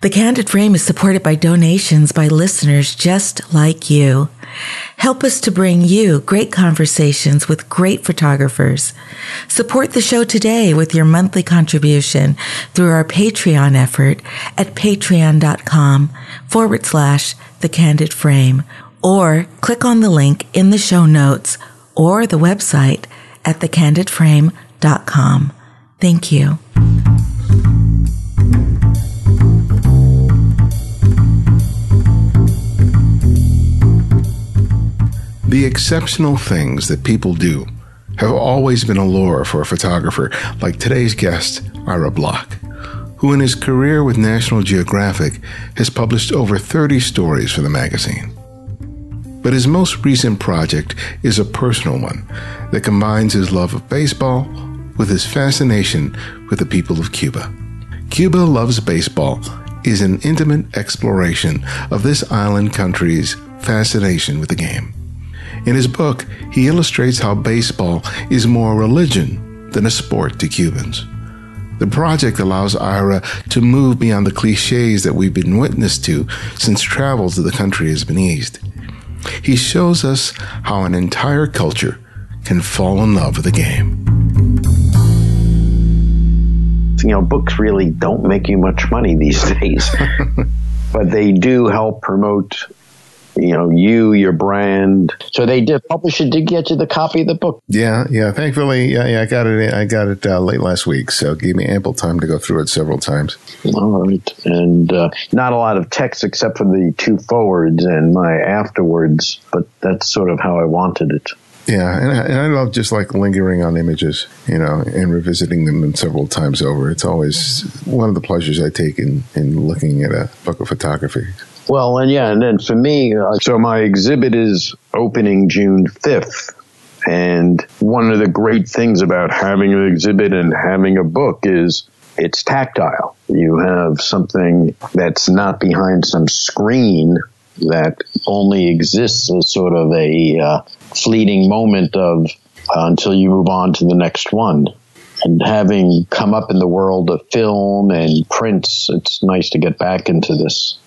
The Candid Frame is supported by donations by listeners just like you. Help us to bring you great conversations with great photographers. Support the show today with your monthly contribution through our Patreon effort at patreon.com forward slash the candid frame or click on the link in the show notes or the website at thecandidframe.com. Thank you. The exceptional things that people do have always been a lure for a photographer like today's guest, Ira Block, who in his career with National Geographic has published over 30 stories for the magazine. But his most recent project is a personal one that combines his love of baseball with his fascination with the people of Cuba. Cuba Loves Baseball is an intimate exploration of this island country's fascination with the game. In his book, he illustrates how baseball is more religion than a sport to Cubans. The project allows Ira to move beyond the cliches that we've been witness to since travel to the country has been eased. He shows us how an entire culture can fall in love with the game. You know, books really don't make you much money these days, but they do help promote you know, you, your brand. So they did. Publisher did get you the copy of the book. Yeah, yeah. Thankfully, yeah, yeah. I got it. I got it uh, late last week, so it gave me ample time to go through it several times. All right, and uh, not a lot of text except for the two forwards and my afterwards, but that's sort of how I wanted it. Yeah, and I, and I love just like lingering on images, you know, and revisiting them several times over. It's always one of the pleasures I take in, in looking at a book of photography. Well, and yeah, and then for me, uh, so my exhibit is opening June 5th. And one of the great things about having an exhibit and having a book is it's tactile. You have something that's not behind some screen that only exists as sort of a uh, fleeting moment of uh, until you move on to the next one. And having come up in the world of film and prints, it's nice to get back into this.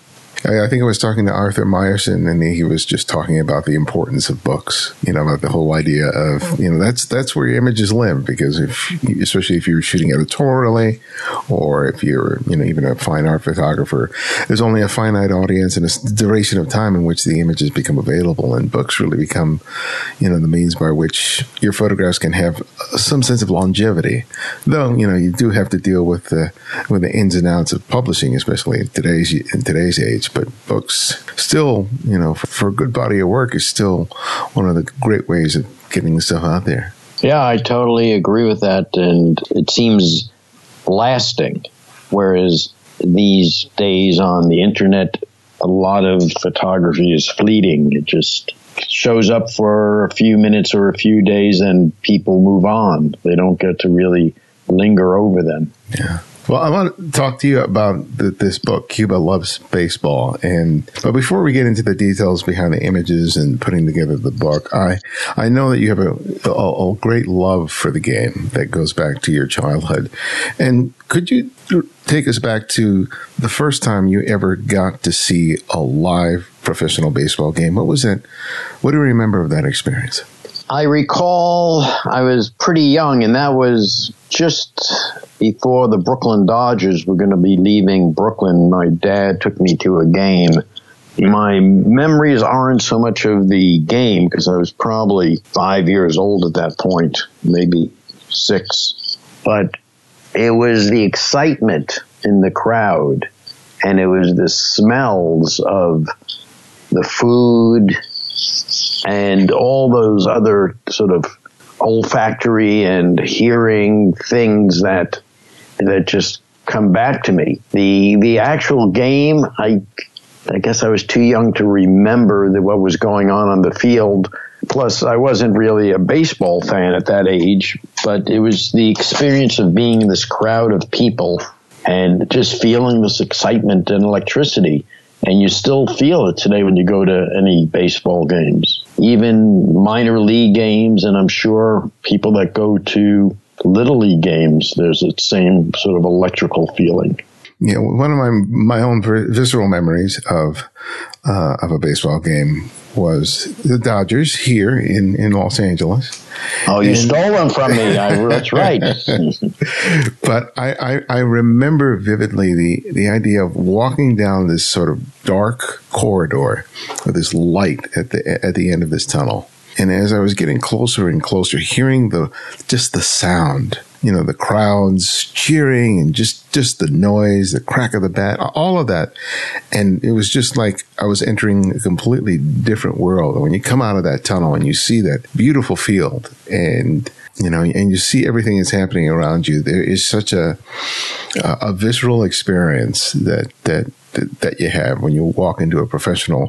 I, think I was talking to Arthur Meyerson, and he was just talking about the importance of books. You know, about the whole idea of you know that's that's where your images live because if especially if you're shooting editorially, or if you're you know even a fine art photographer, there's only a finite audience and a duration of time in which the images become available, and books really become you know the means by which your photographs can have some sense of longevity. Though you know you do have to deal with the with the ins and outs of publishing, especially in today's in today's age but books still, you know, for, for, a good body of work is still one of the great ways of getting the stuff out there. Yeah, I totally agree with that. And it seems lasting. Whereas these days on the internet, a lot of photography is fleeting. It just shows up for a few minutes or a few days and people move on. They don't get to really linger over them. Yeah. Well, I want to talk to you about the, this book, Cuba Loves Baseball. And, but before we get into the details behind the images and putting together the book, I, I know that you have a, a, a great love for the game that goes back to your childhood. And could you take us back to the first time you ever got to see a live professional baseball game? What was it? What do you remember of that experience? I recall I was pretty young, and that was just before the Brooklyn Dodgers were going to be leaving Brooklyn. My dad took me to a game. My memories aren't so much of the game because I was probably five years old at that point, maybe six, but it was the excitement in the crowd and it was the smells of the food and all those other sort of olfactory and hearing things that that just come back to me. The the actual game, I I guess I was too young to remember that what was going on on the field. Plus, I wasn't really a baseball fan at that age, but it was the experience of being in this crowd of people and just feeling this excitement and electricity. And you still feel it today when you go to any baseball games, even minor league games. And I'm sure people that go to little league games, there's that same sort of electrical feeling. know, one of my my own visceral memories of uh, of a baseball game was the Dodgers here in, in Los Angeles. Oh, you and, stole them from me. I, that's right. but I, I, I, remember vividly the, the idea of walking down this sort of dark corridor with this light at the at the end of this tunnel. And as I was getting closer and closer, hearing the just the sound you know, the crowds cheering and just, just the noise, the crack of the bat, all of that. And it was just like I was entering a completely different world. And when you come out of that tunnel and you see that beautiful field and, you know, and you see everything that's happening around you, there is such a, a visceral experience that, that, that you have when you walk into a professional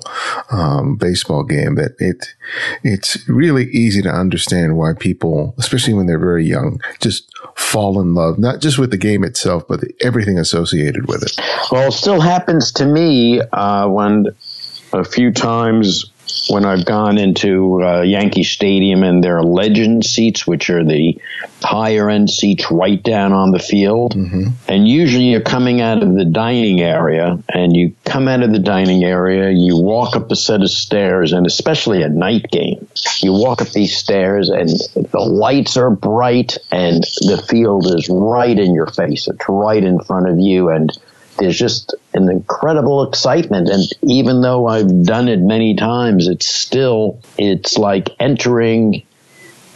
um, baseball game that it it's really easy to understand why people especially when they're very young just fall in love not just with the game itself but everything associated with it. Well it still happens to me uh, when a few times when I've gone into uh, Yankee Stadium and there are legend seats, which are the higher end seats right down on the field. Mm-hmm. And usually you're coming out of the dining area and you come out of the dining area, you walk up a set of stairs, and especially at night game, you walk up these stairs and the lights are bright and the field is right in your face. It's right in front of you. And there's just an incredible excitement. And even though I've done it many times, it's still, it's like entering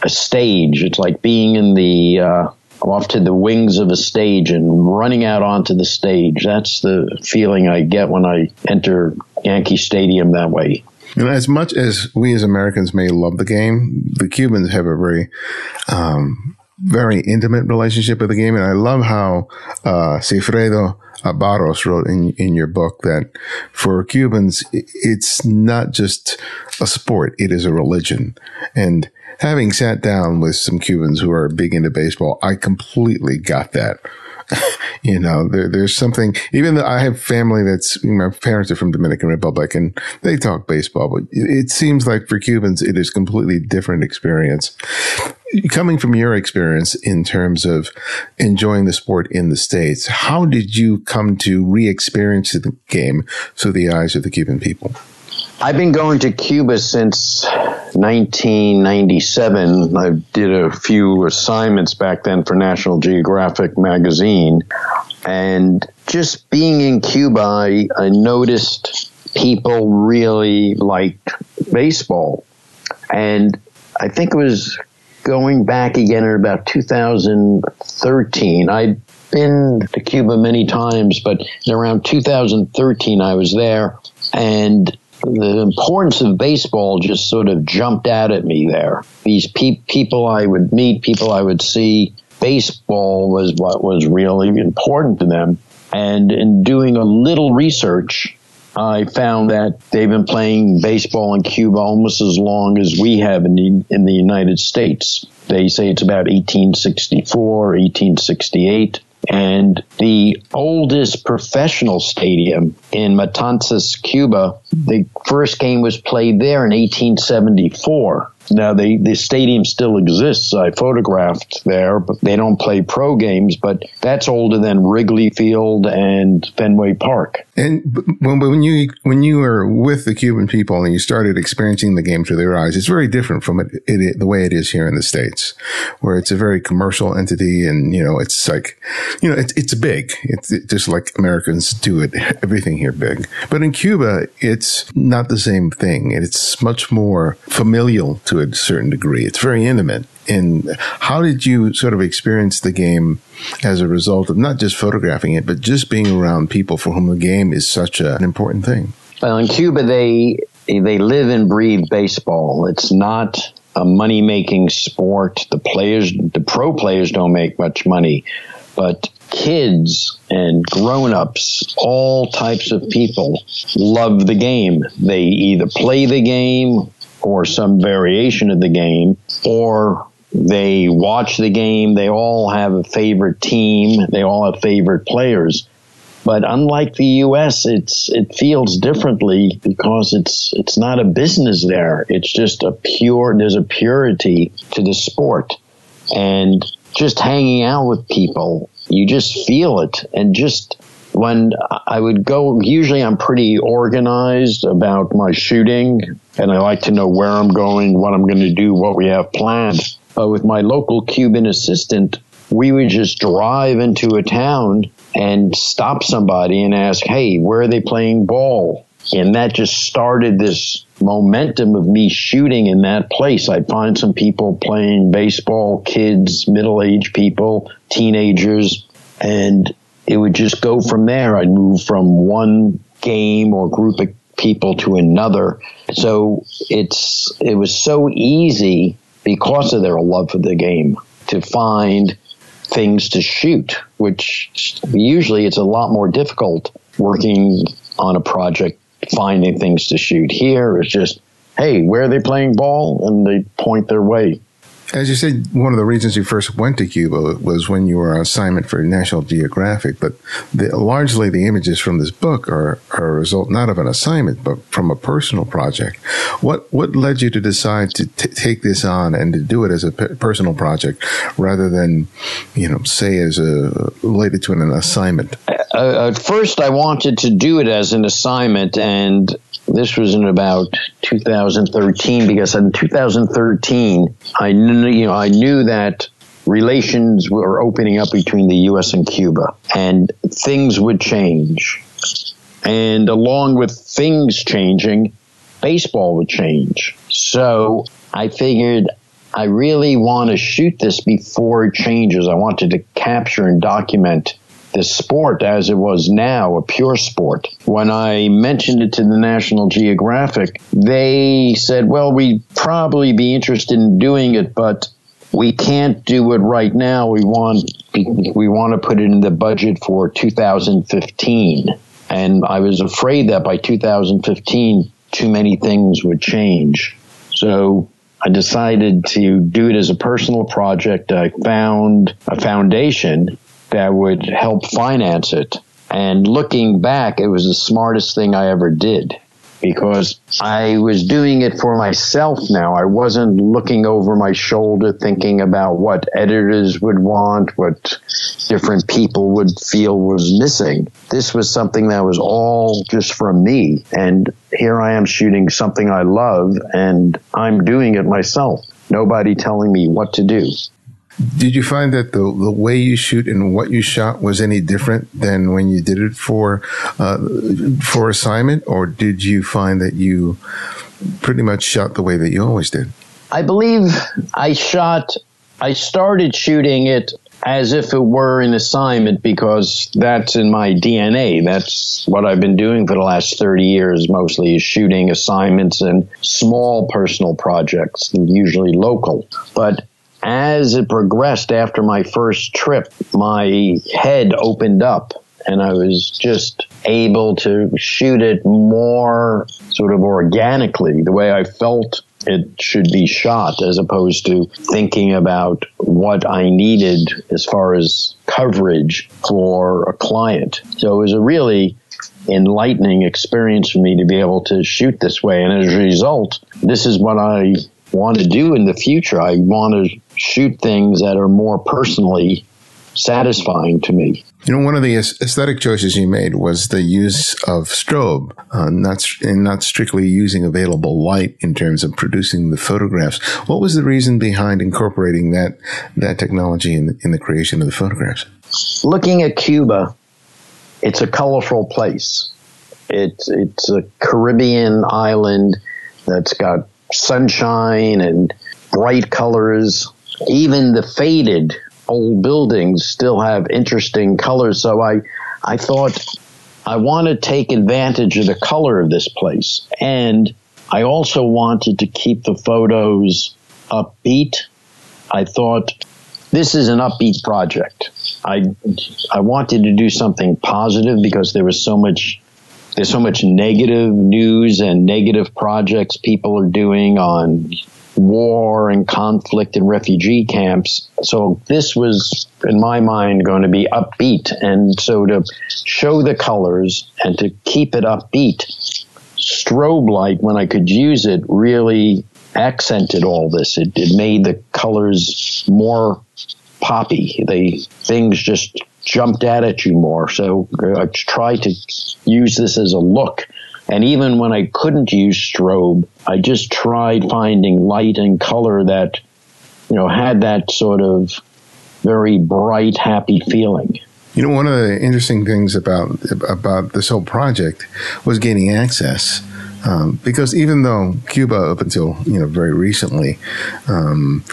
a stage. It's like being in the, uh, off to the wings of a stage and running out onto the stage. That's the feeling I get when I enter Yankee Stadium that way. And as much as we as Americans may love the game, the Cubans have a very, um, very intimate relationship with the game. And I love how, uh, Sigfredo Barros wrote in, in your book that for Cubans, it's not just a sport, it is a religion. And having sat down with some Cubans who are big into baseball, I completely got that. you know, there, there's something, even though I have family that's, my parents are from Dominican Republic and they talk baseball, but it seems like for Cubans, it is completely different experience coming from your experience in terms of enjoying the sport in the States, how did you come to re-experience the game through the eyes of the Cuban people? I've been going to Cuba since 1997. I did a few assignments back then for National Geographic magazine. And just being in Cuba, I, I noticed people really liked baseball. And I think it was going back again in about 2013. I'd been to Cuba many times, but around 2013 I was there and the importance of baseball just sort of jumped out at me there. These pe- people I would meet, people I would see, baseball was what was really important to them. And in doing a little research, I found that they've been playing baseball in Cuba almost as long as we have in the, in the United States. They say it's about 1864, 1868. And the oldest professional stadium in Matanzas, Cuba, the first game was played there in 1874. Now the the stadium still exists. I photographed there, but they don't play pro games. But that's older than Wrigley Field and Fenway Park. And when, when you when you were with the Cuban people and you started experiencing the game through their eyes, it's very different from it, it, the way it is here in the states, where it's a very commercial entity, and you know it's like, you know, it's it's big. It's just like Americans do it, everything here big. But in Cuba, it's not the same thing. It's much more familial to a certain degree. It's very intimate. And how did you sort of experience the game as a result of not just photographing it, but just being around people for whom the game is such a, an important thing? Well, in Cuba, they they live and breathe baseball. It's not a money making sport. The players, the pro players, don't make much money, but kids and grown-ups, all types of people love the game. They either play the game or some variation of the game, or they watch the game. They all have a favorite team. They all have favorite players. But unlike the U.S., it's it feels differently because it's it's not a business there. It's just a pure. There's a purity to the sport, and just hanging out with people, you just feel it, and just when I would go, usually I'm pretty organized about my shooting and I like to know where I'm going, what I'm going to do, what we have planned. But with my local Cuban assistant, we would just drive into a town and stop somebody and ask, Hey, where are they playing ball? And that just started this momentum of me shooting in that place. I'd find some people playing baseball, kids, middle aged people, teenagers, and it would just go from there. I'd move from one game or group of people to another. So it's, it was so easy because of their love for the game to find things to shoot, which usually it's a lot more difficult working on a project, finding things to shoot. Here it's just, hey, where are they playing ball? And they point their way. As you said, one of the reasons you first went to Cuba was when you were on assignment for National Geographic. But the, largely, the images from this book are, are a result not of an assignment, but from a personal project. What what led you to decide to t- take this on and to do it as a p- personal project rather than, you know, say as a related to an assignment? Uh, at first, I wanted to do it as an assignment, and this was in about 2013 because in 2013 I knew you know I knew that relations were opening up between the U.S. and Cuba, and things would change. And along with things changing, baseball would change. So I figured I really want to shoot this before it changes. I wanted to capture and document the sport as it was now, a pure sport. When I mentioned it to the National Geographic, they said, well, we'd probably be interested in doing it, but we can't do it right now. We want, we want to put it in the budget for 2015. And I was afraid that by 2015, too many things would change. So I decided to do it as a personal project. I found a foundation that would help finance it. And looking back, it was the smartest thing I ever did because I was doing it for myself now. I wasn't looking over my shoulder thinking about what editors would want, what different people would feel was missing. This was something that was all just from me. And here I am shooting something I love and I'm doing it myself. Nobody telling me what to do. Did you find that the, the way you shoot and what you shot was any different than when you did it for uh, for assignment, or did you find that you pretty much shot the way that you always did? I believe I shot. I started shooting it as if it were an assignment because that's in my DNA. That's what I've been doing for the last 30 years, mostly is shooting assignments and small personal projects, usually local. But as it progressed after my first trip, my head opened up and I was just able to shoot it more sort of organically, the way I felt it should be shot, as opposed to thinking about what I needed as far as coverage for a client. So it was a really enlightening experience for me to be able to shoot this way. And as a result, this is what I want to do in the future. I want to shoot things that are more personally satisfying to me. You know, one of the aesthetic choices you made was the use of strobe, uh, not and not strictly using available light in terms of producing the photographs. What was the reason behind incorporating that that technology in, in the creation of the photographs? Looking at Cuba, it's a colorful place. It's it's a Caribbean island that's got sunshine and bright colors. Even the faded old buildings still have interesting colors. So I, I thought I want to take advantage of the color of this place. And I also wanted to keep the photos upbeat. I thought this is an upbeat project. I, I wanted to do something positive because there was so much there's so much negative news and negative projects people are doing on war and conflict and refugee camps. So this was, in my mind, going to be upbeat. And so to show the colors and to keep it upbeat, strobe light, when I could use it, really accented all this. It, it made the colors more poppy. They, things just jumped out at you more. So I tried to use this as a look. And even when I couldn't use strobe, I just tried finding light and color that, you know, had that sort of very bright, happy feeling. You know, one of the interesting things about about this whole project was gaining access. Um, because even though Cuba, up until you know very recently, um,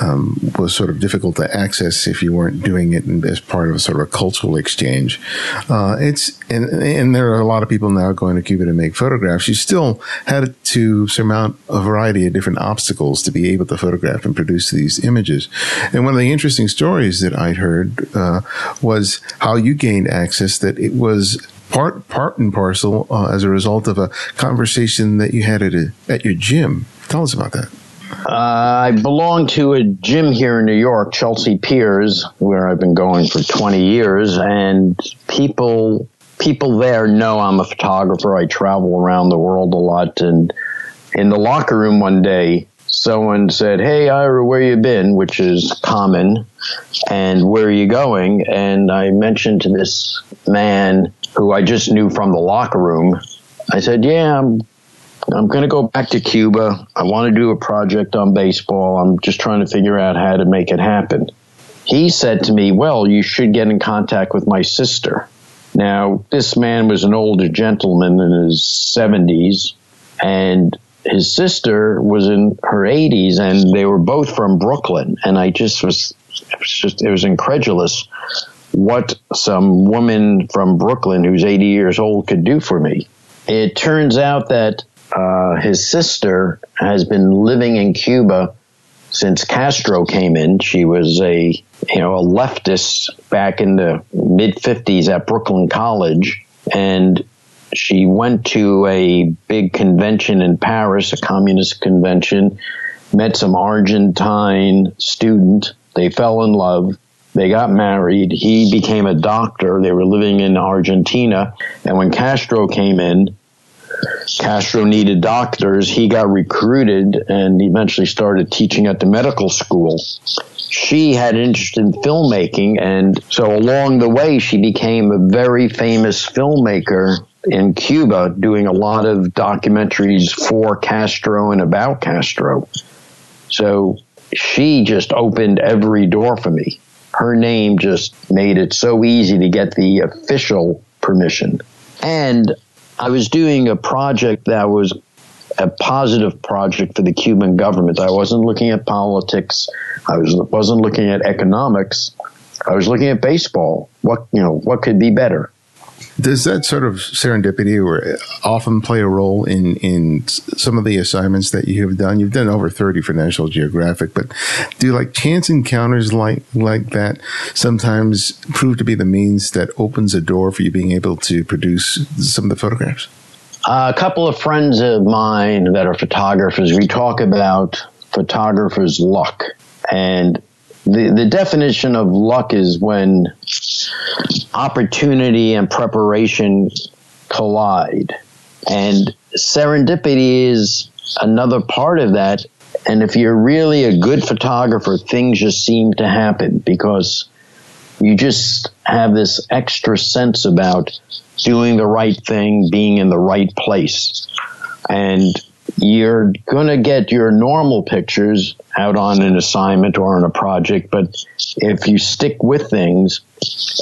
um, was sort of difficult to access if you weren't doing it as part of a sort of a cultural exchange. Uh, it's and, and there are a lot of people now going to Cuba to make photographs. You still had to surmount a variety of different obstacles to be able to photograph and produce these images. And one of the interesting stories that I heard uh, was how you gained access. That it was part part and parcel uh, as a result of a conversation that you had at a, at your gym. Tell us about that. Uh, I belong to a gym here in New York, Chelsea Piers, where I've been going for 20 years, and people people there know I'm a photographer. I travel around the world a lot, and in the locker room one day, someone said, "Hey, Ira, where you been?" Which is common, and where are you going? And I mentioned to this man who I just knew from the locker room. I said, "Yeah, I'm I'm going to go back to Cuba. I want to do a project on baseball. I'm just trying to figure out how to make it happen. He said to me, Well, you should get in contact with my sister. Now, this man was an older gentleman in his 70s, and his sister was in her 80s, and they were both from Brooklyn. And I just was, it was just, it was incredulous what some woman from Brooklyn who's 80 years old could do for me. It turns out that uh, his sister has been living in Cuba since Castro came in. She was a you know a leftist back in the mid 50s at Brooklyn College, and she went to a big convention in Paris, a communist convention, met some Argentine student. They fell in love. They got married. He became a doctor. They were living in Argentina. And when Castro came in, Castro needed doctors. He got recruited and eventually started teaching at the medical school. She had interest in filmmaking, and so along the way, she became a very famous filmmaker in Cuba, doing a lot of documentaries for Castro and about Castro. So she just opened every door for me. Her name just made it so easy to get the official permission. And I was doing a project that was a positive project for the Cuban government. I wasn't looking at politics. I was wasn't looking at economics. I was looking at baseball. What you know, what could be better? Does that sort of serendipity or often play a role in, in some of the assignments that you have done? You've done over 30 for National Geographic, but do like chance encounters like, like that sometimes prove to be the means that opens a door for you being able to produce some of the photographs? Uh, a couple of friends of mine that are photographers, we talk about photographers' luck. And the, the definition of luck is when opportunity and preparation collide. And serendipity is another part of that. And if you're really a good photographer, things just seem to happen because you just have this extra sense about doing the right thing, being in the right place. And you're going to get your normal pictures out on an assignment or on a project, but if you stick with things,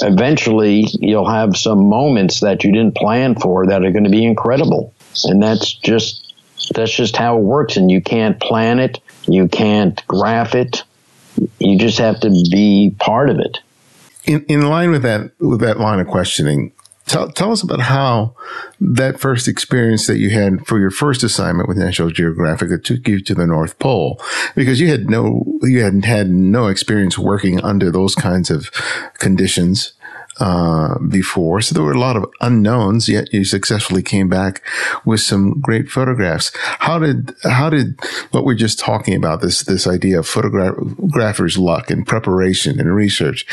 eventually you'll have some moments that you didn't plan for that are going to be incredible. And that's just, that's just how it works. And you can't plan it. You can't graph it. You just have to be part of it. In, in line with that, with that line of questioning, Tell, tell us about how that first experience that you had for your first assignment with National Geographic that took you to the North Pole, because you had no, you hadn't had no experience working under those kinds of conditions uh, before. So there were a lot of unknowns, yet you successfully came back with some great photographs. How did, how did what we're just talking about, this, this idea of photographer's luck and preparation and research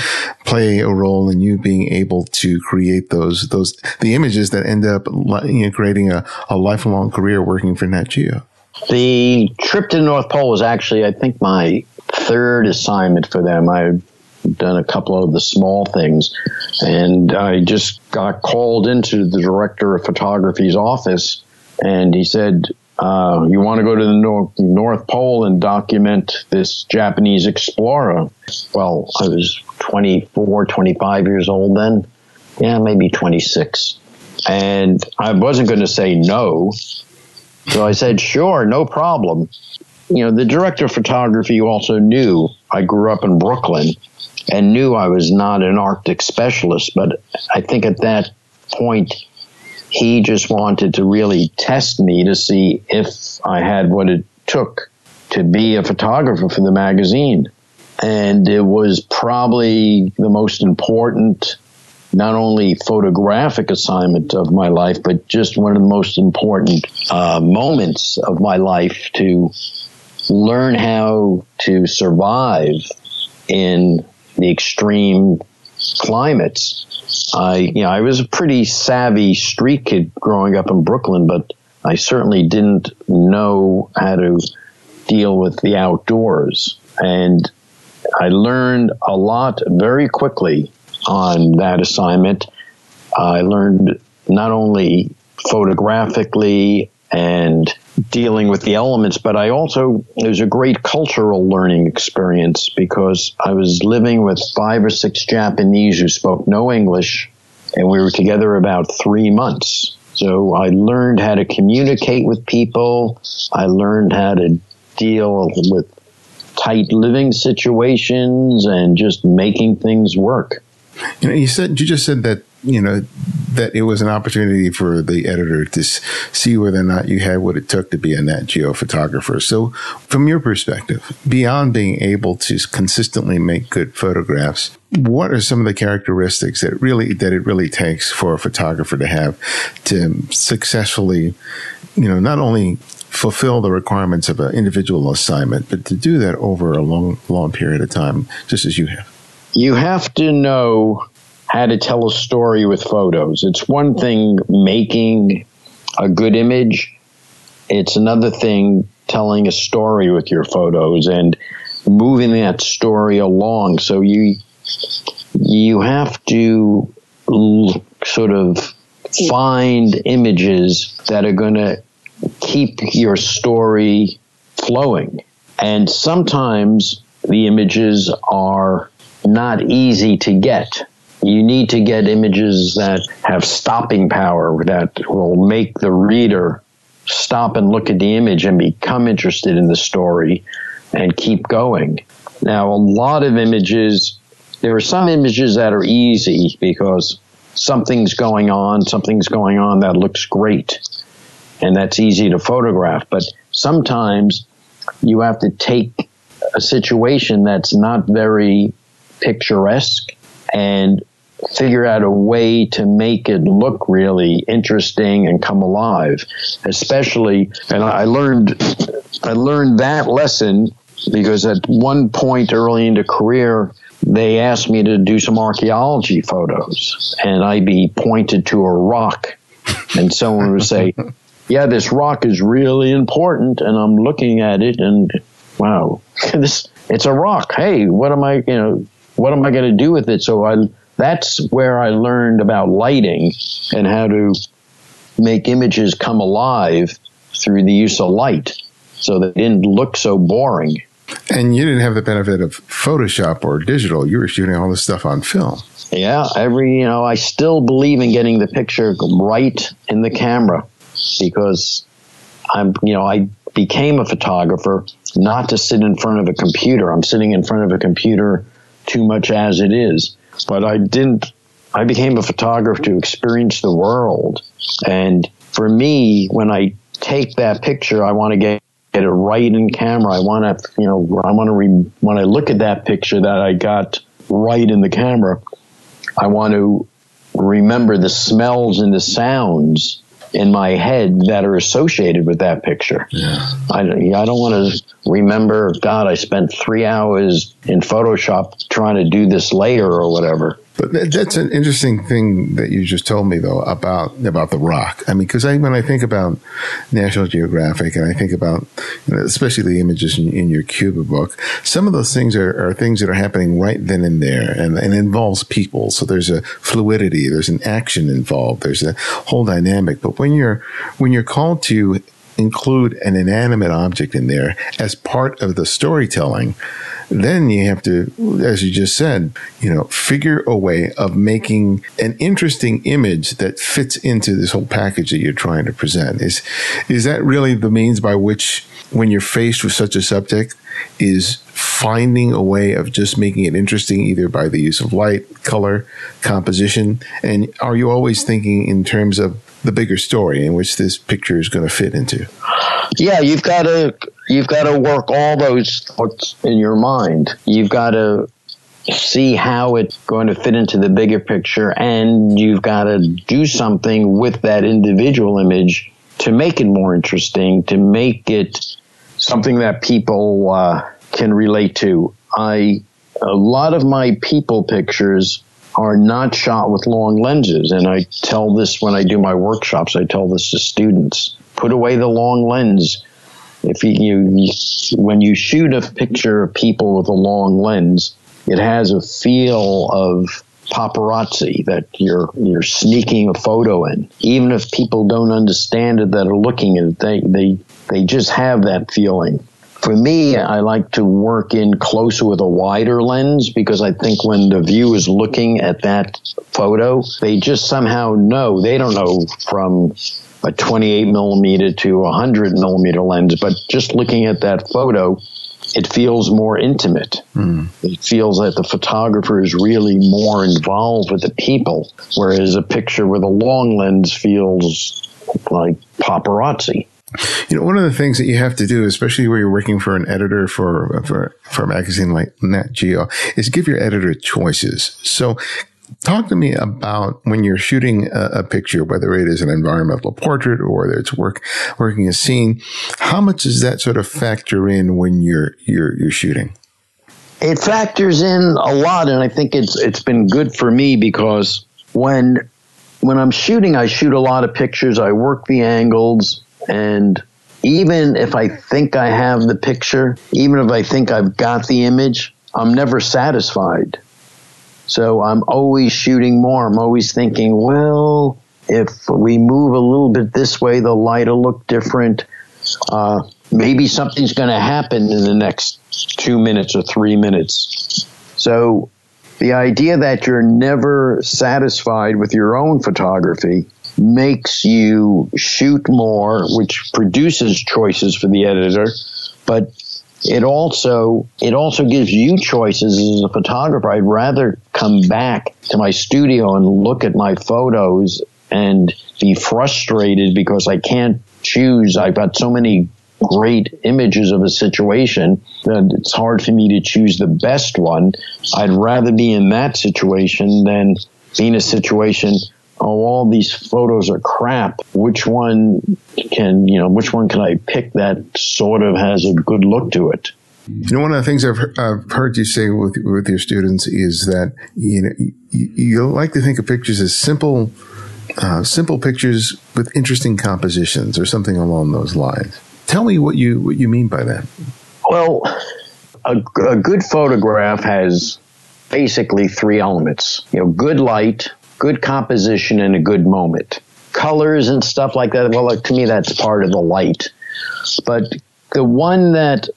play a role in you being able to create those, those, the images that end up you know, creating a, a lifelong career working for Nat Geo? The trip to the North Pole was actually, I think, my third assignment for them. I done a couple of the small things. And I just got called into the director of photography's office, and he said, uh, You want to go to the North, North Pole and document this Japanese explorer? Well, I was 24, 25 years old then. Yeah, maybe 26. And I wasn't going to say no. So I said, Sure, no problem. You know, the director of photography also knew I grew up in Brooklyn and knew I was not an Arctic specialist, but I think at that point, he just wanted to really test me to see if I had what it took to be a photographer for the magazine. And it was probably the most important, not only photographic assignment of my life, but just one of the most important uh, moments of my life to learn how to survive in the extreme climates. I, you know, I was a pretty savvy street kid growing up in Brooklyn, but I certainly didn't know how to deal with the outdoors. And I learned a lot very quickly on that assignment. I learned not only photographically and dealing with the elements, but I also, it was a great cultural learning experience because I was living with five or six Japanese who spoke no English and we were together about three months. So I learned how to communicate with people. I learned how to deal with tight living situations and just making things work. You know, you said you just said that you know that it was an opportunity for the editor to see whether or not you had what it took to be a Nat Geo photographer. So, from your perspective, beyond being able to consistently make good photographs, what are some of the characteristics that really that it really takes for a photographer to have to successfully, you know, not only fulfill the requirements of an individual assignment, but to do that over a long, long period of time, just as you have? You have to know how to tell a story with photos. It's one thing making a good image, it's another thing telling a story with your photos and moving that story along. So you you have to sort of find images that are going to keep your story flowing. And sometimes the images are not easy to get you need to get images that have stopping power that will make the reader stop and look at the image and become interested in the story and keep going. Now, a lot of images, there are some images that are easy because something's going on, something's going on that looks great and that's easy to photograph. But sometimes you have to take a situation that's not very picturesque and figure out a way to make it look really interesting and come alive. Especially, and I learned, I learned that lesson because at one point early in the career, they asked me to do some archaeology photos and I'd be pointed to a rock and someone would say, yeah, this rock is really important. And I'm looking at it and wow, this, it's a rock. Hey, what am I, you know, what am I going to do with it? So I that's where I learned about lighting and how to make images come alive through the use of light so that it didn't look so boring. And you didn't have the benefit of Photoshop or digital. You were shooting all this stuff on film. Yeah, every, you know, I still believe in getting the picture right in the camera because I'm, you know, I became a photographer not to sit in front of a computer. I'm sitting in front of a computer too much as it is but I didn't. I became a photographer to experience the world, and for me, when I take that picture, I want to get get it right in camera. I want to, you know, I want to re- when I look at that picture that I got right in the camera, I want to remember the smells and the sounds in my head that are associated with that picture. Yeah. I, I don't want to remember, God, I spent three hours in Photoshop trying to do this layer or whatever. But that's an interesting thing that you just told me, though, about about the rock. I mean, because when I think about National Geographic and I think about, you know, especially the images in, in, your Cuba book, some of those things are, are, things that are happening right then and there, and, and involves people. So there's a fluidity, there's an action involved, there's a whole dynamic. But when you're when you're called to include an inanimate object in there as part of the storytelling, then you have to, as you just said, you know, figure a way of making an interesting image that fits into this whole package that you're trying to present. Is is that really the means by which, when you're faced with such a subject, is finding a way of just making it interesting, either by the use of light, color, composition, and are you always thinking in terms of the bigger story in which this picture is going to fit into? Yeah, you've got to you've got to work all those thoughts in your mind. You've got to see how it's going to fit into the bigger picture, and you've got to do something with that individual image to make it more interesting, to make it something that people uh, can relate to. I a lot of my people pictures are not shot with long lenses. And I tell this when I do my workshops, I tell this to students. Put away the long lens. If you, you, when you shoot a picture of people with a long lens, it has a feel of paparazzi that you're you're sneaking a photo in. Even if people don't understand it that are looking at it, they they they just have that feeling. For me, I like to work in closer with a wider lens because I think when the view is looking at that photo, they just somehow know. They don't know from a 28 millimeter to a 100 millimeter lens, but just looking at that photo, it feels more intimate. Mm. It feels that the photographer is really more involved with the people, whereas a picture with a long lens feels like paparazzi. You know, one of the things that you have to do, especially where you're working for an editor for, for, for a magazine like Nat Geo, is give your editor choices. So talk to me about when you're shooting a, a, picture, whether it is an environmental portrait or whether it's work, working a scene. How much does that sort of factor in when you're, you're, you're shooting? It factors in a lot. And I think it's, it's been good for me because when, when I'm shooting, I shoot a lot of pictures. I work the angles. And even if I think I have the picture, even if I think I've got the image, I'm never satisfied. So I'm always shooting more. I'm always thinking, well, if we move a little bit this way, the light will look different. Uh, maybe something's going to happen in the next two minutes or three minutes. So the idea that you're never satisfied with your own photography makes you shoot more, which produces choices for the editor, but it also it also gives you choices as a photographer. I'd rather come back to my studio and look at my photos and be frustrated because I can't choose. I've got so many great images of a situation that it's hard for me to choose the best one. I'd rather be in that situation than be in a situation oh, all these photos are crap. Which one can, you know, which one can I pick that sort of has a good look to it? You know, one of the things I've, I've heard you say with, with your students is that, you know, you, you like to think of pictures as simple, uh, simple pictures with interesting compositions or something along those lines. Tell me what you, what you mean by that. Well, a, a good photograph has basically three elements. You know, good light, good composition and a good moment. Colors and stuff like that, well, to me, that's part of the light. But the one that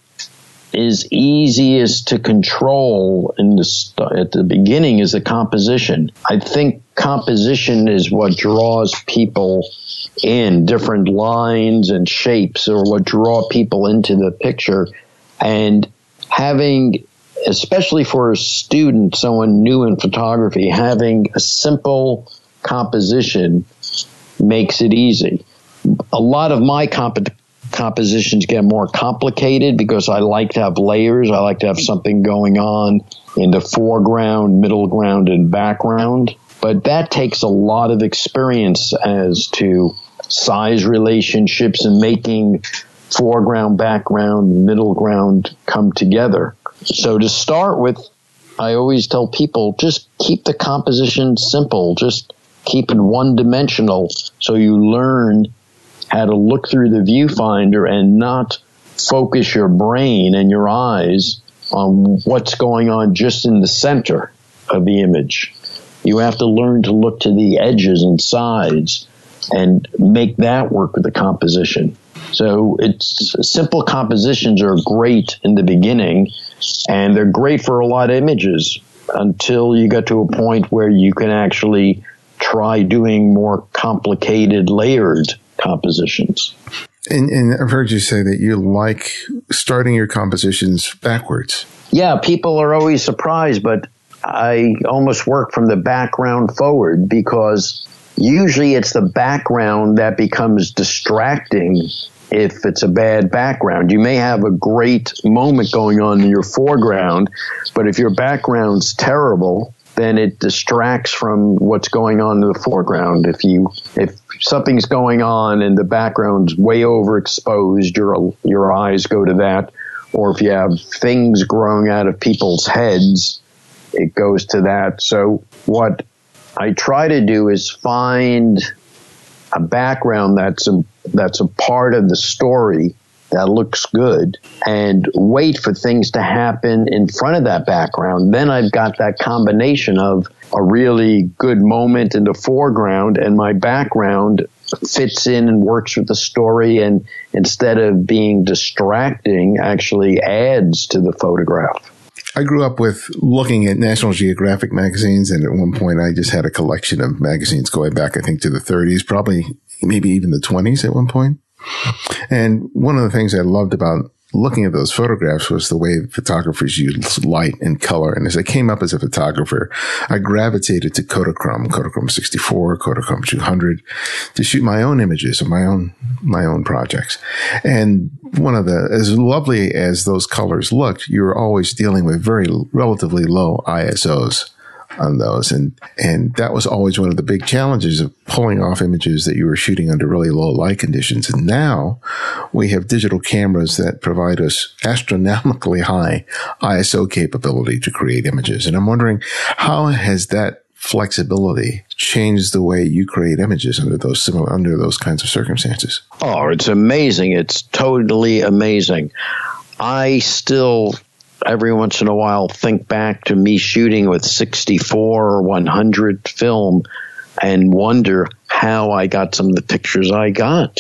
is easiest to control in the st- at the beginning is the composition. I think composition is what draws people in. Different lines and shapes or what draw people into the picture. And having especially for a student, someone new in photography, having a simple composition makes it easy. A lot of my comp- compositions get more complicated because I like to have layers. I like to have something going on in the foreground, middle ground, and background. But that takes a lot of experience as to size relationships and making foreground, background, middle ground come together. So to start with, I always tell people just keep the composition simple. Just keep it one dimensional so you learn how to look through the viewfinder and not focus your brain and your eyes on what's going on just in the center of the image. You have to learn to look to the edges and sides and make that work with the composition. So it's simple compositions are great in the beginning and they're great for a lot of images until you get to a point where you can actually try doing more complicated layered compositions. And, and, I've heard you say that you like starting your compositions backwards. Yeah, people are always surprised, but I almost work from the background forward because usually it's the background that becomes distracting if it's a bad background. You may have a great moment going on in your foreground, but if your background's terrible, then it distracts from what's going on in the foreground. If you if something's going on and the background's way overexposed, your your eyes go to that. Or if you have things growing out of people's heads, it goes to that. So what I try to do is find a background that's a, that's a part of the story that looks good and wait for things to happen in front of that background. Then I've got that combination of a really good moment in the foreground and my background fits in and works with the story and instead of being distracting actually adds to the photograph. I grew up with looking at National Geographic magazines, and at one point I just had a collection of magazines going back, I think, to the 30s, probably maybe even the 20s at one point. And one of the things I loved about looking at those photographs was the way photographers use light and color. And as I came up as a photographer, I gravitated to Kodachrome, Kodachrome 64, Kodachrome 200 to shoot my own images of my own, my own projects. And one of the, as lovely as those colors looked, you were always dealing with very relatively low ISOs on those. And, and that was always one of the big challenges of pulling off images that you were shooting under really low light conditions. And now we have digital cameras that provide us astronomically high ISO capability to create images. And I'm wondering how has that flexibility changed the way you create images under those similar under those kinds of circumstances? Oh, it's amazing. It's totally amazing. I still every once in a while think back to me shooting with 64 or 100 film and wonder how I got some of the pictures I got.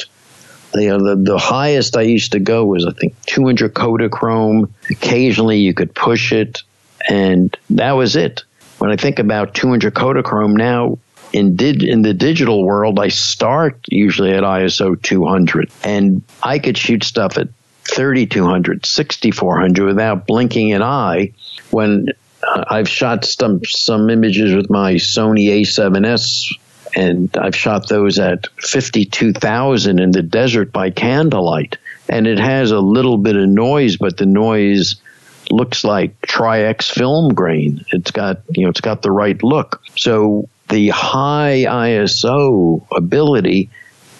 You know, the, the highest I used to go was, I think, 200 Kodachrome. Occasionally you could push it, and that was it. When I think about 200 Kodachrome now, in did in the digital world, I start usually at ISO 200, and I could shoot stuff at 3200, 6400 without blinking an eye when uh, I've shot some, some images with my Sony A7S and I've shot those at 52,000 in the desert by candlelight. And it has a little bit of noise, but the noise looks like Tri-X film grain. It's got, you know, it's got the right look. So the high ISO ability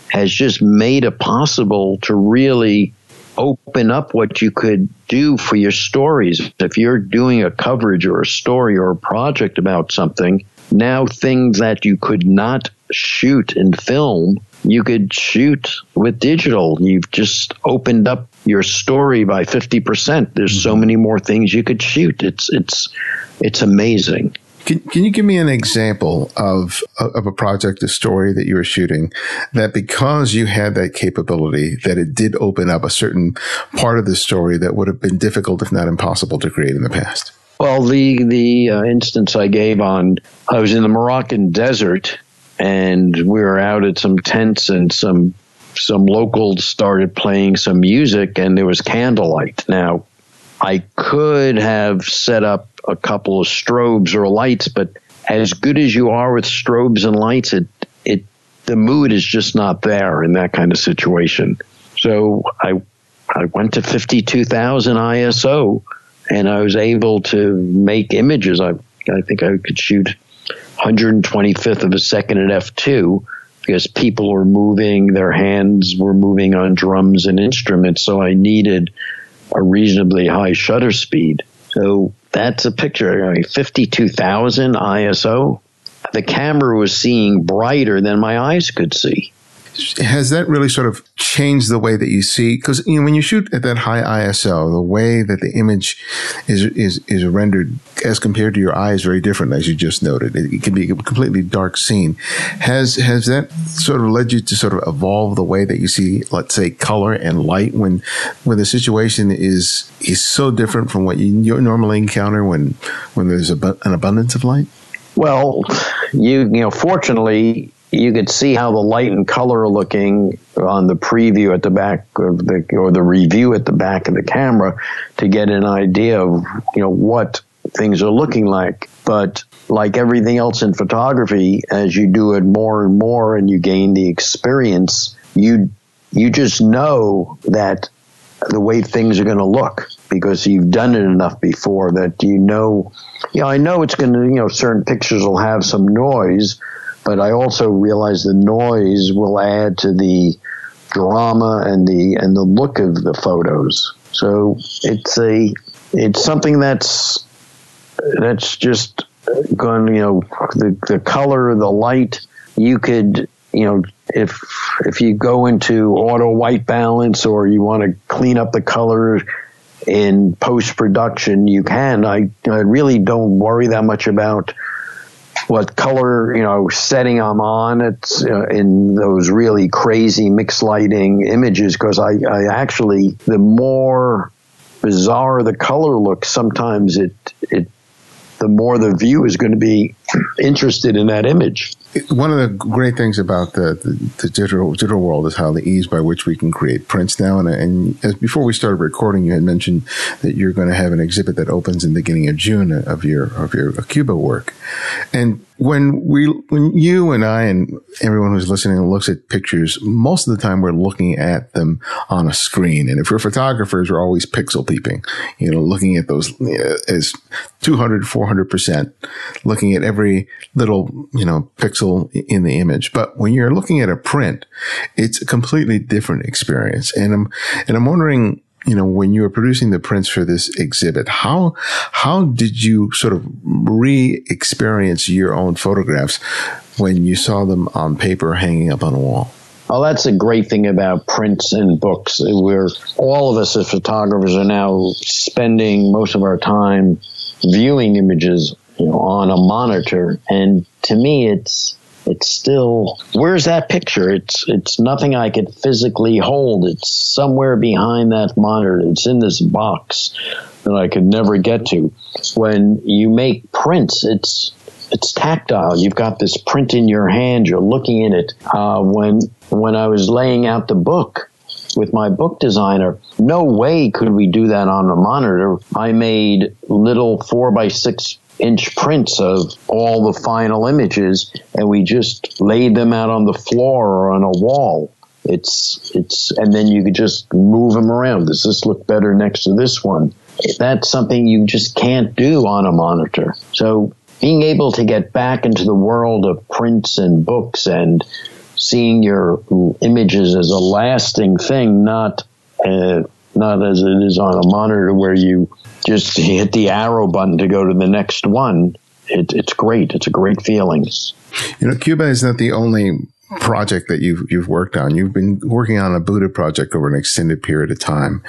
has just made it possible to really open up what you could do for your stories. If you're doing a coverage or a story or a project about something, now things that you could not shoot in film, you could shoot with digital. You've just opened up your story by 50%. There's so mm-hmm. many more things you could shoot. It's, it's, it's amazing. Can, can you give me an example of, of a project, a story that you were shooting that because you had that capability, that it did open up a certain part of the story that would have been difficult, if not impossible to create in the past? Well, the, the uh, instance I gave on, I was in the Moroccan desert and we were out at some tents and some some locals started playing some music and there was candlelight. Now, I could have set up a couple of strobes or lights, but as good as you are with strobes and lights, it it the mood is just not there in that kind of situation. So I I went to 52,000 ISO and I was able to make images. I I think I could shoot 125th of a second at f2 because people were moving, their hands were moving on drums and instruments. So I needed a reasonably high shutter speed. So that's a picture, I mean, 52,000 ISO. The camera was seeing brighter than my eyes could see has that really sort of changed the way that you see? Because you know, when you shoot at that high ISO, the way that the image is is is rendered as compared to your eye is very different, as you just noted. It, it can be a completely dark scene. Has has that sort of led you to sort of evolve the way that you see, let's say, color and light when when the situation is is so different from what you normally encounter when when there's a, an abundance of light? Well, you you know, fortunately, you could see how the light and color are looking on the preview at the back of the or the review at the back of the camera to get an idea of you know what things are looking like. But like everything else in photography as you do it more and more and you gain the experience you you just know that the way things are going to look because you've done it enough before that you know you know I know it's going to you know certain pictures will have some noise but I also realize the noise will add to the drama and the and the look of the photos. So it's a it's something that's that's just going you know the the color the light you could you know if if you go into auto white balance or you want to clean up the color in post production you can I I really don't worry that much about what color, you know, setting I'm on. It's uh, in those really crazy mixed lighting images because I, I actually, the more bizarre the color looks, sometimes it, it, the more the view is going to be interested in that image one of the great things about the, the, the, digital digital world is how the ease by which we can create prints now. And, and as before we started recording, you had mentioned that you're going to have an exhibit that opens in the beginning of June of your of your Cuba work. And when we when you and I and everyone who's listening looks at pictures, most of the time we're looking at them on a screen. And if we're photographers, we're always pixel peeping, you know, looking at those uh, as 200, 400 percent, looking at every little you know pixel in the image. But when you're looking at a print, it's a completely different experience. And I'm, and I'm wondering, you know, when you were producing the prints for this exhibit, how, how did you sort of re-experience your own photographs when you saw them on paper hanging up on a wall? Well, that's a great thing about prints and books. We're all of us as photographers are now spending most of our time viewing images you know, on a monitor. And to me, it's it's still where's that picture? It's it's nothing I could physically hold. It's somewhere behind that monitor. It's in this box that I could never get to. When you make prints, it's it's tactile. You've got this print in your hand. You're looking in it. Uh, when when I was laying out the book, with my book designer, no way could we do that on a monitor. I made little four by six inch prints of all the final images and we just laid them out on the floor or on a wall. It's, it's, and then you could just move them around. Does this look better next to this one? That's something you just can't do on a monitor. So being able to get back into the world of prints and books and seeing your images as a lasting thing, not, uh, not as it is on a monitor where you just hit the arrow button to go to the next one. It, it's great. It's a great feeling. You know, Cuba is not the only project that you've you've worked on. You've been working on a Buddha project over an extended period of time,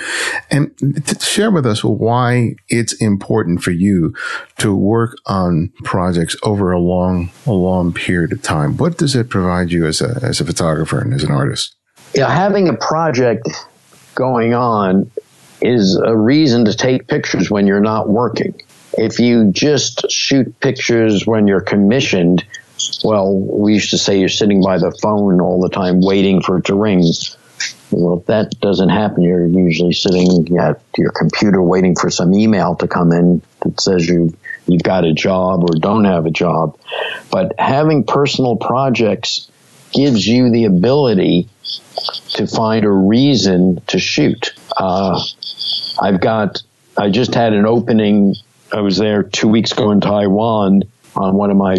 and share with us why it's important for you to work on projects over a long a long period of time. What does it provide you as a as a photographer and as an artist? Yeah, having a project going on is a reason to take pictures when you're not working. If you just shoot pictures when you're commissioned, well, we used to say you're sitting by the phone all the time waiting for it to ring. Well, if that doesn't happen, you're usually sitting at your computer waiting for some email to come in that says you you've got a job or don't have a job. But having personal projects gives you the ability to find a reason to shoot. Uh, I've got, I just had an opening. I was there two weeks ago in Taiwan on one of my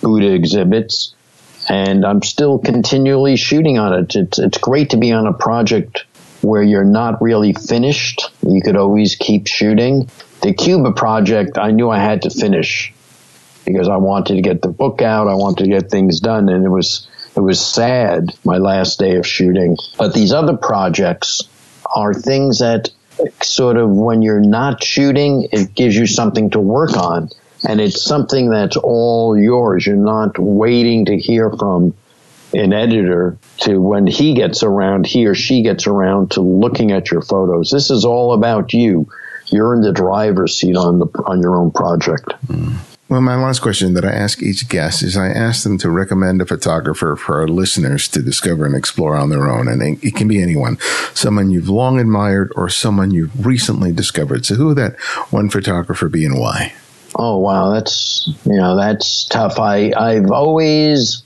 Buddha exhibits, and I'm still continually shooting on it. It's, it's great to be on a project where you're not really finished. You could always keep shooting. the Cuba project, I knew I had to finish because I wanted to get the book out. I wanted to get things done. And it was, it was sad, my last day of shooting. But these other projects are things that sort of when you're not shooting, it gives you something to work on. And it's something that's all yours. You're not waiting to hear from an editor to when he gets around, he or she gets around to looking at your photos. This is all about you. You're in the driver's seat on the on your own project. Mm. Well, my last question that I ask each guest is I ask them to recommend a photographer for our listeners to discover and explore on their own. And it can be anyone, someone you've long admired or someone you've recently discovered. So who would that one photographer be and why? Oh, wow. That's, you know, that's tough. I, I've always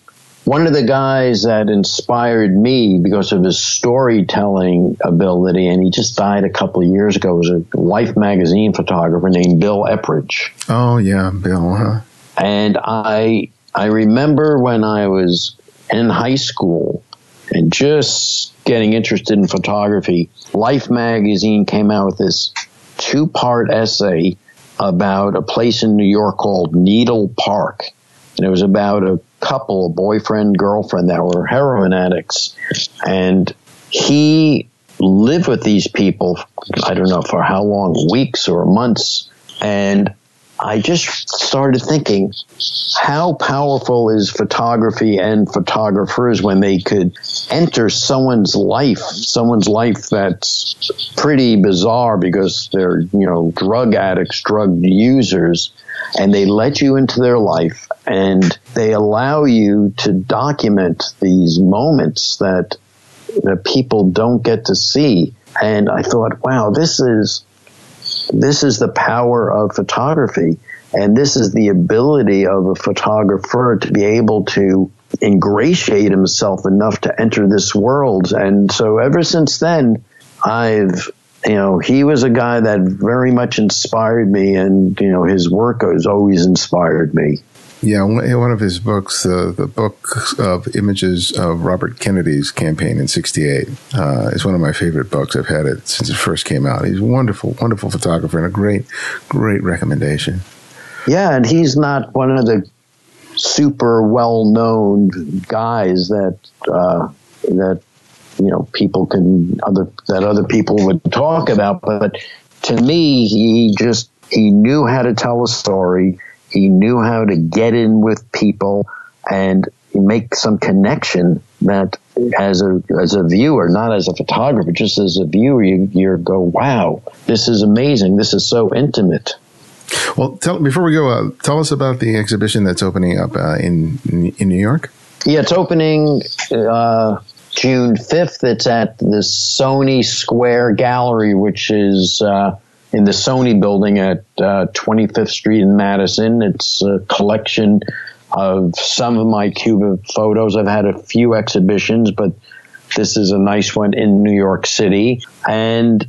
one of the guys that inspired me because of his storytelling ability, and he just died a couple of years ago, was a Life magazine photographer named Bill Eppridge. Oh yeah, Bill. Huh? And I I remember when I was in high school and just getting interested in photography, Life magazine came out with this two part essay about a place in New York called Needle Park. And it was about a couple, a boyfriend, girlfriend that were heroin addicts. And he lived with these people, I don't know for how long, weeks or months. And I just started thinking, how powerful is photography and photographers when they could enter someone's life, someone's life that's pretty bizarre because they're, you know, drug addicts, drug users, and they let you into their life and they allow you to document these moments that that people don't get to see. And I thought, wow, this is this is the power of photography. And this is the ability of a photographer to be able to ingratiate himself enough to enter this world. And so ever since then, I've, you know, he was a guy that very much inspired me and, you know, his work has always inspired me. Yeah, one of his books, uh, the book of images of Robert Kennedy's campaign in '68, uh, is one of my favorite books. I've had it since it first came out. He's a wonderful, wonderful photographer and a great, great recommendation. Yeah, and he's not one of the super well-known guys that uh, that you know people can other that other people would talk about, but to me, he just he knew how to tell a story he knew how to get in with people and make some connection that as a as a viewer, not as a photographer, just as a viewer, you you go, wow, this is amazing. This is so intimate. Well, tell, before we go, uh, tell us about the exhibition that's opening up uh, in in New York. Yeah, it's opening uh, June fifth. It's at the Sony Square Gallery, which is uh, in the Sony building at uh, 25th Street in Madison. It's a collection of some of my Cuba photos. I've had a few exhibitions, but this is a nice one in New York City. And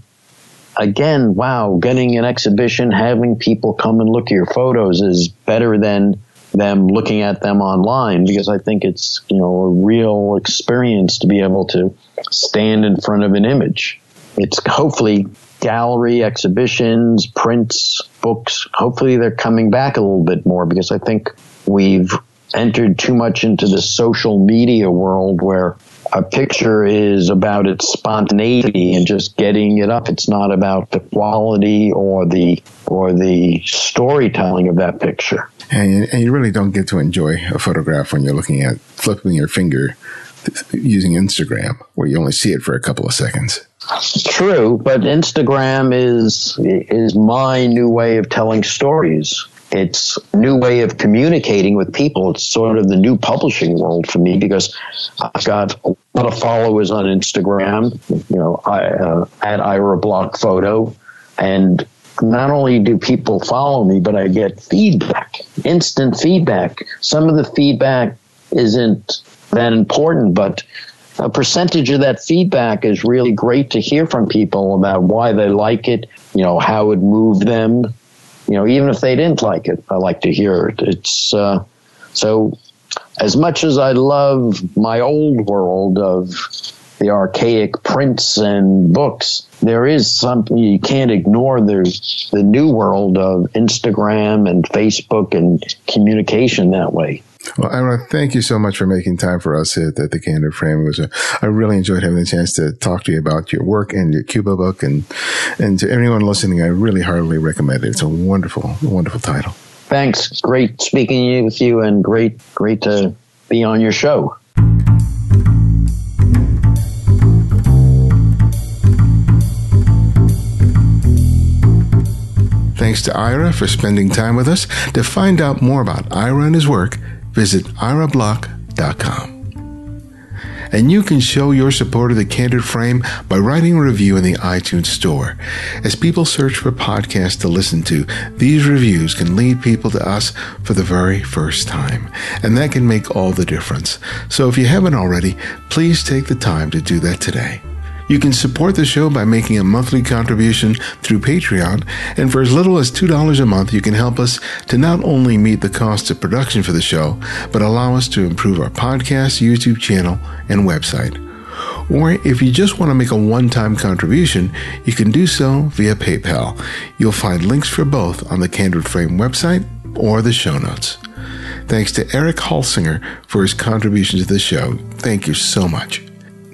again, wow, getting an exhibition, having people come and look at your photos is better than them looking at them online because I think it's, you know, a real experience to be able to stand in front of an image. It's hopefully gallery exhibitions, prints, books. Hopefully they're coming back a little bit more because I think we've entered too much into the social media world where a picture is about its spontaneity and just getting it up. It's not about the quality or the or the storytelling of that picture. And you, and you really don't get to enjoy a photograph when you're looking at flipping your finger using Instagram, where you only see it for a couple of seconds. True, but Instagram is is my new way of telling stories. It's new way of communicating with people. It's sort of the new publishing world for me because I've got a lot of followers on Instagram. You know, I, uh, at Ira Block Photo, and not only do people follow me, but I get feedback, instant feedback. Some of the feedback isn't that important, but a percentage of that feedback is really great to hear from people about why they like it, you know, how it moved them. You know, even if they didn't like it, I like to hear it. It's uh, so as much as I love my old world of the archaic prints and books, there is something you can't ignore. There's the new world of Instagram and Facebook and communication that way. Well, Ira, thank you so much for making time for us at, at the Candid Frame. It was a, I really enjoyed having the chance to talk to you about your work and your Cuba book, and and to anyone listening, I really heartily recommend it. It's a wonderful, wonderful title. Thanks. Great speaking with you, and great, great to be on your show. Thanks to Ira for spending time with us. To find out more about Ira and his work, visit irablock.com. And you can show your support of the Candid Frame by writing a review in the iTunes Store. As people search for podcasts to listen to, these reviews can lead people to us for the very first time. And that can make all the difference. So if you haven't already, please take the time to do that today. You can support the show by making a monthly contribution through Patreon, and for as little as $2 a month, you can help us to not only meet the costs of production for the show, but allow us to improve our podcast, YouTube channel, and website. Or if you just want to make a one time contribution, you can do so via PayPal. You'll find links for both on the Candid Frame website or the show notes. Thanks to Eric Halsinger for his contribution to the show. Thank you so much.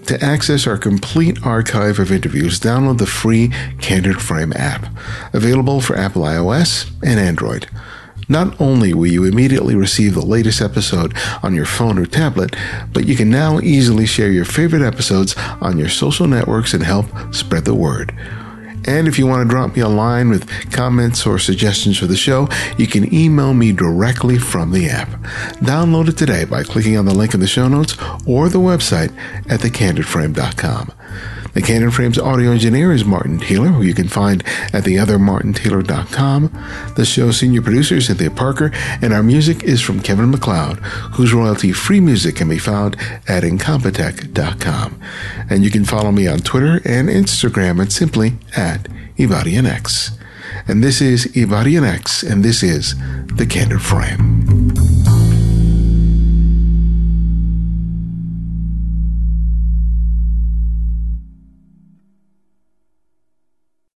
To access our complete archive of interviews, download the free Candid Frame app, available for Apple iOS and Android. Not only will you immediately receive the latest episode on your phone or tablet, but you can now easily share your favorite episodes on your social networks and help spread the word. And if you want to drop me a line with comments or suggestions for the show, you can email me directly from the app. Download it today by clicking on the link in the show notes or the website at thecandidframe.com. The Candid Frames audio engineer is Martin Taylor, who you can find at theothermartintaylor.com. The show's senior producer is Cynthia Parker, and our music is from Kevin MacLeod, whose royalty-free music can be found at incompetech.com. And you can follow me on Twitter and Instagram at simply at Ibarionex. And this is Ibarionex, and this is The Candid Frame.